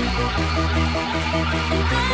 Bye.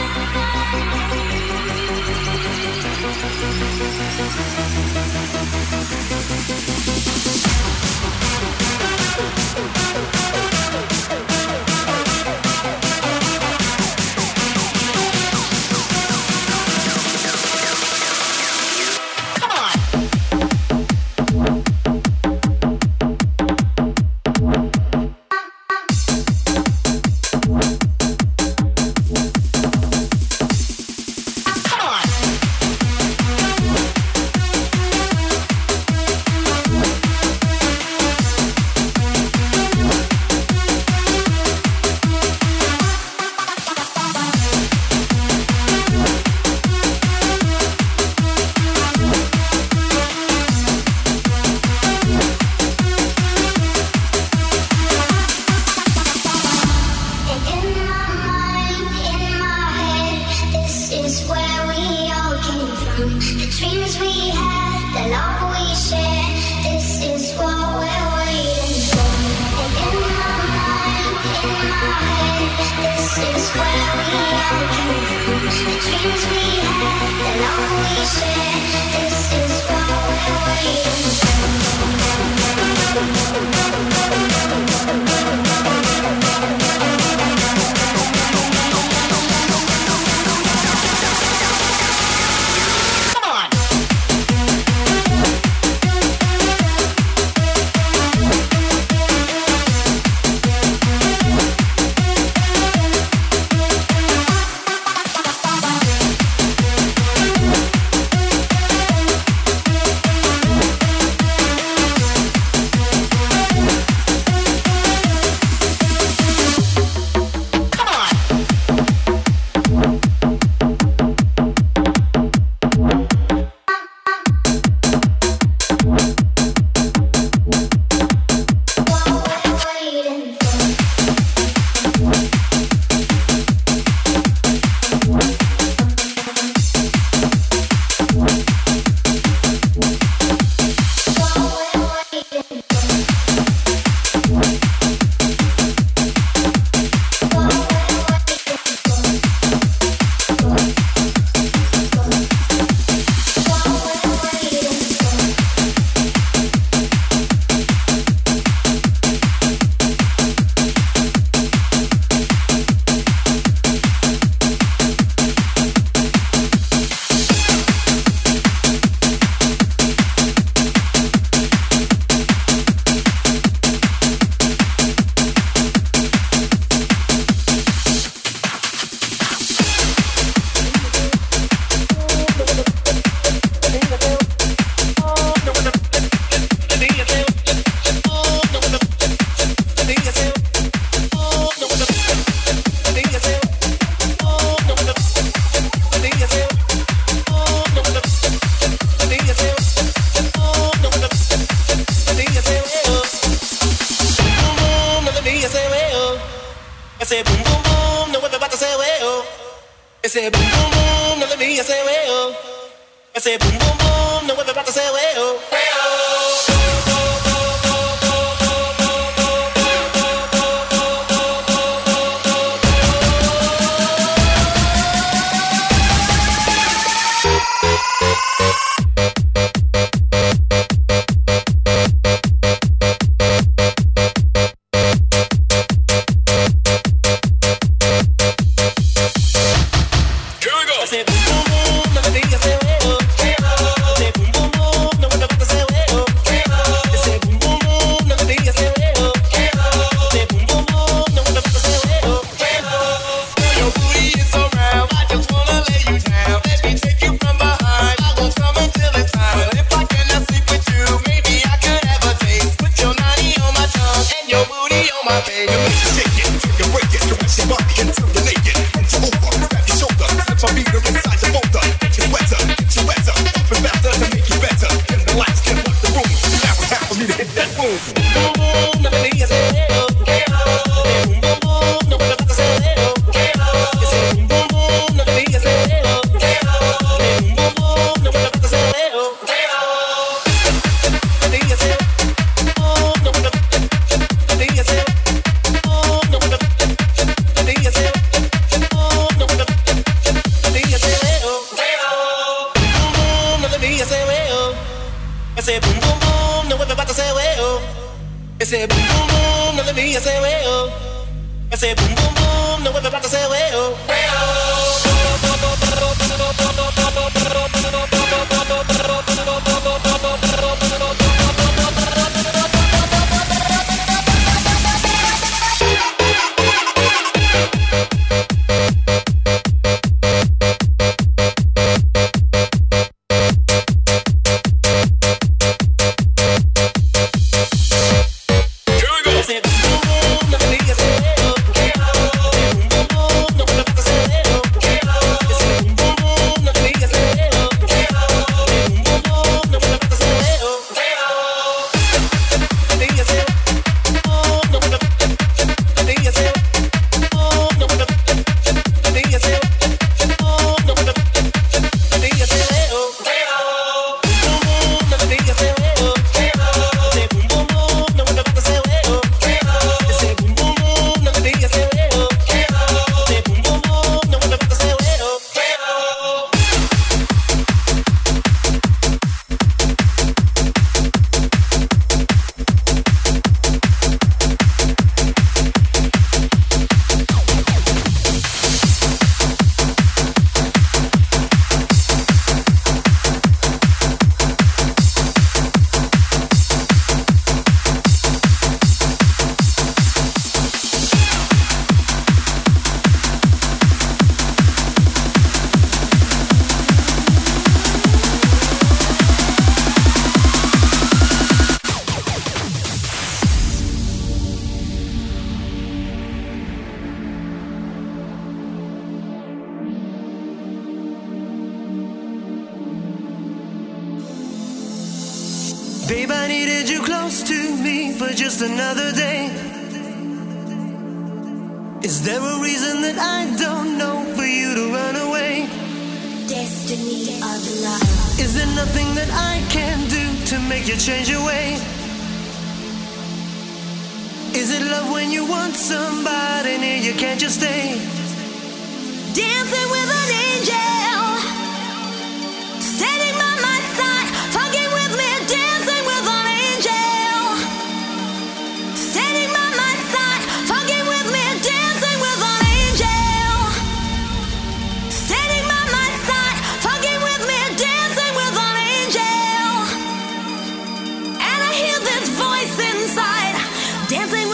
dancing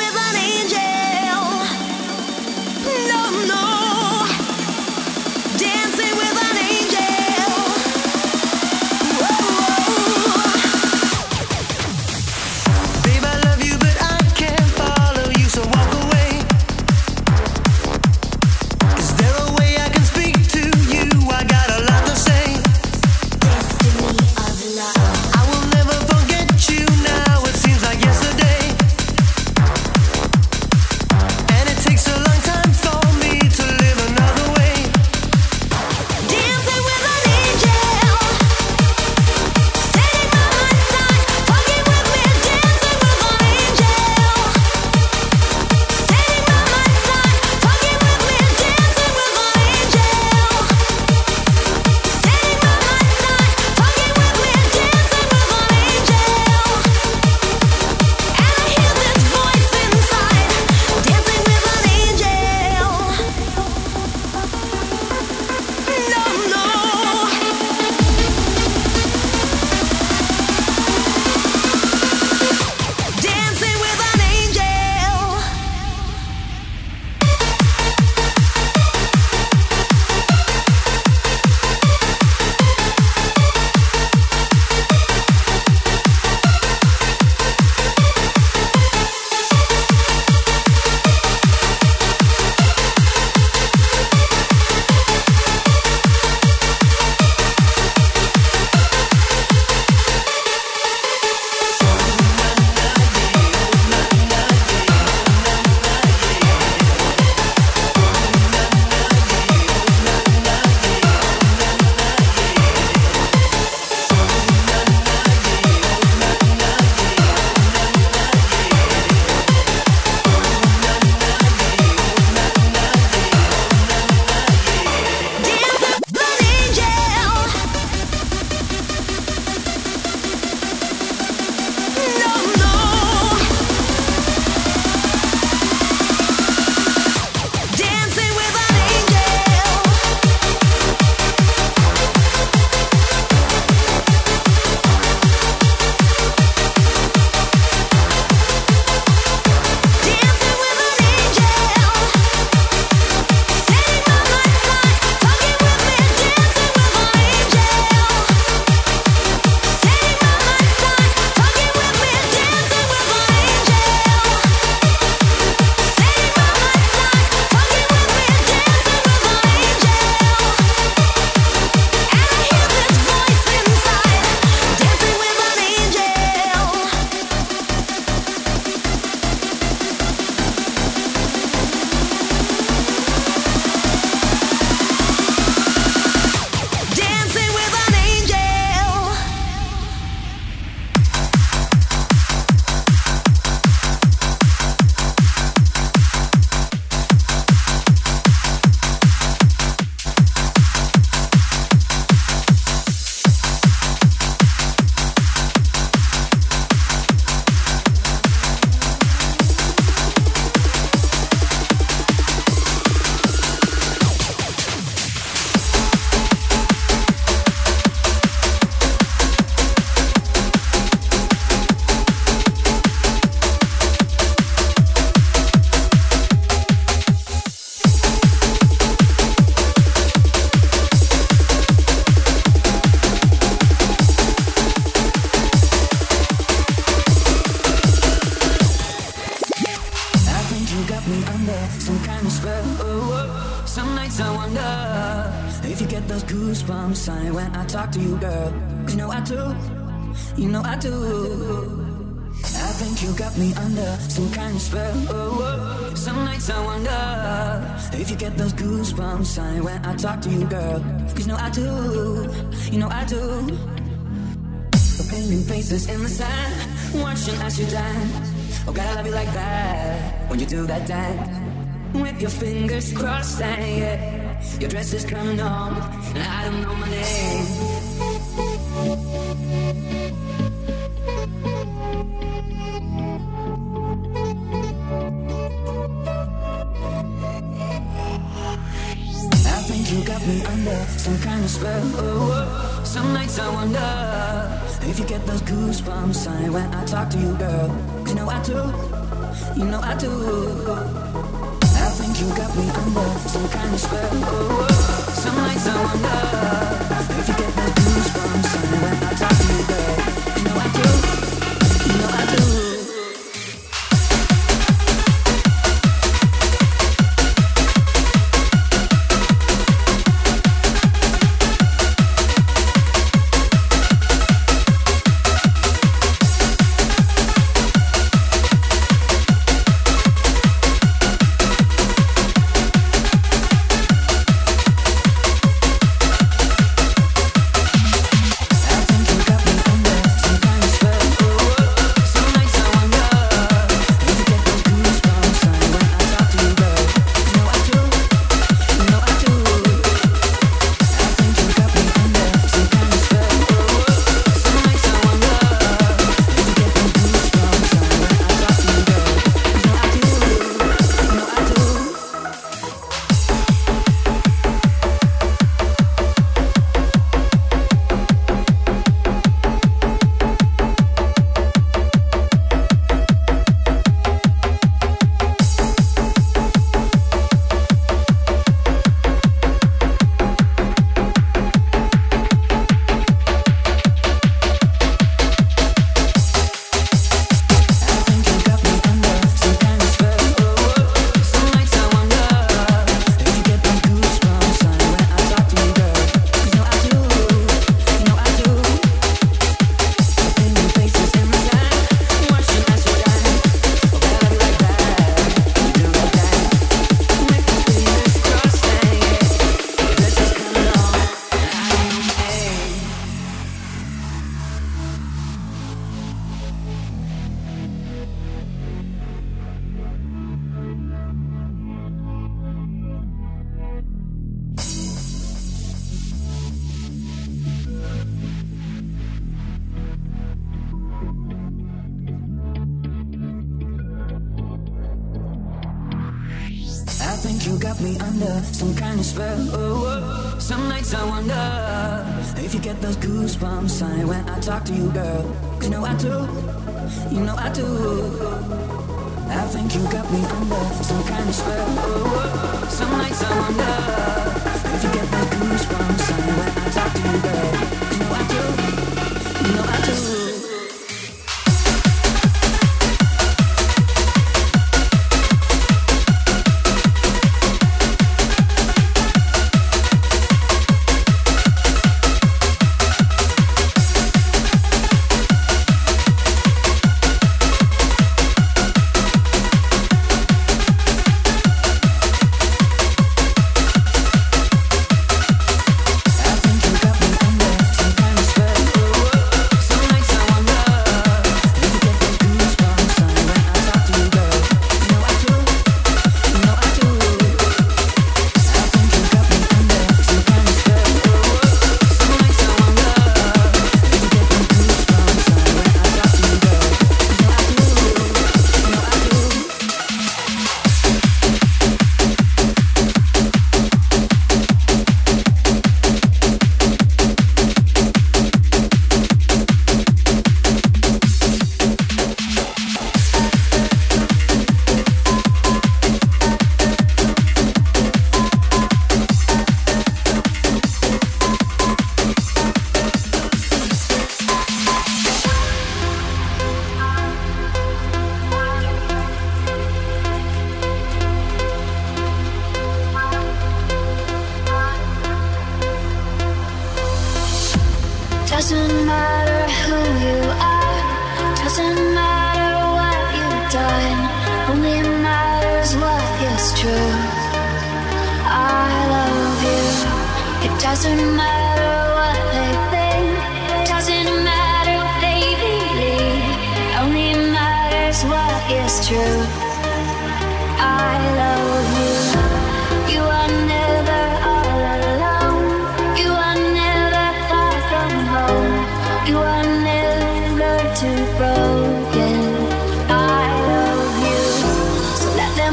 you get those goosebumps, honey, when I talk to you, girl. Cause you know I do, you know I do. We're painting faces in the sand, watching as you dance. Oh, gotta love you like that when you do that dance. With your fingers crossed, and yeah, your dress is coming on, and I don't know my name. some kind of spell. Some nights I wonder if you get those goosebumps sunny when I talk to you, girl. You know I do, you know I do. I think you got me under some kind of spell. Some nights I wonder if you get those goosebumps sunny when I talk to you, girl. talk to you, girl.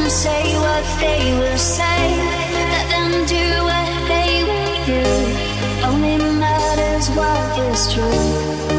say what they will say. Let them do what they will do. Only matters what is true.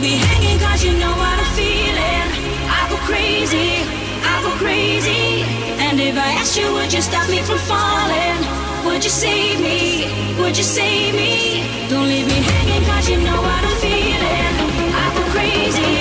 be hanging cause you know what I'm feeling. I go crazy, I go crazy. And if I asked you, would you stop me from falling? Would you save me? Would you save me? Don't leave me hanging cause you know what I'm feeling. I go crazy.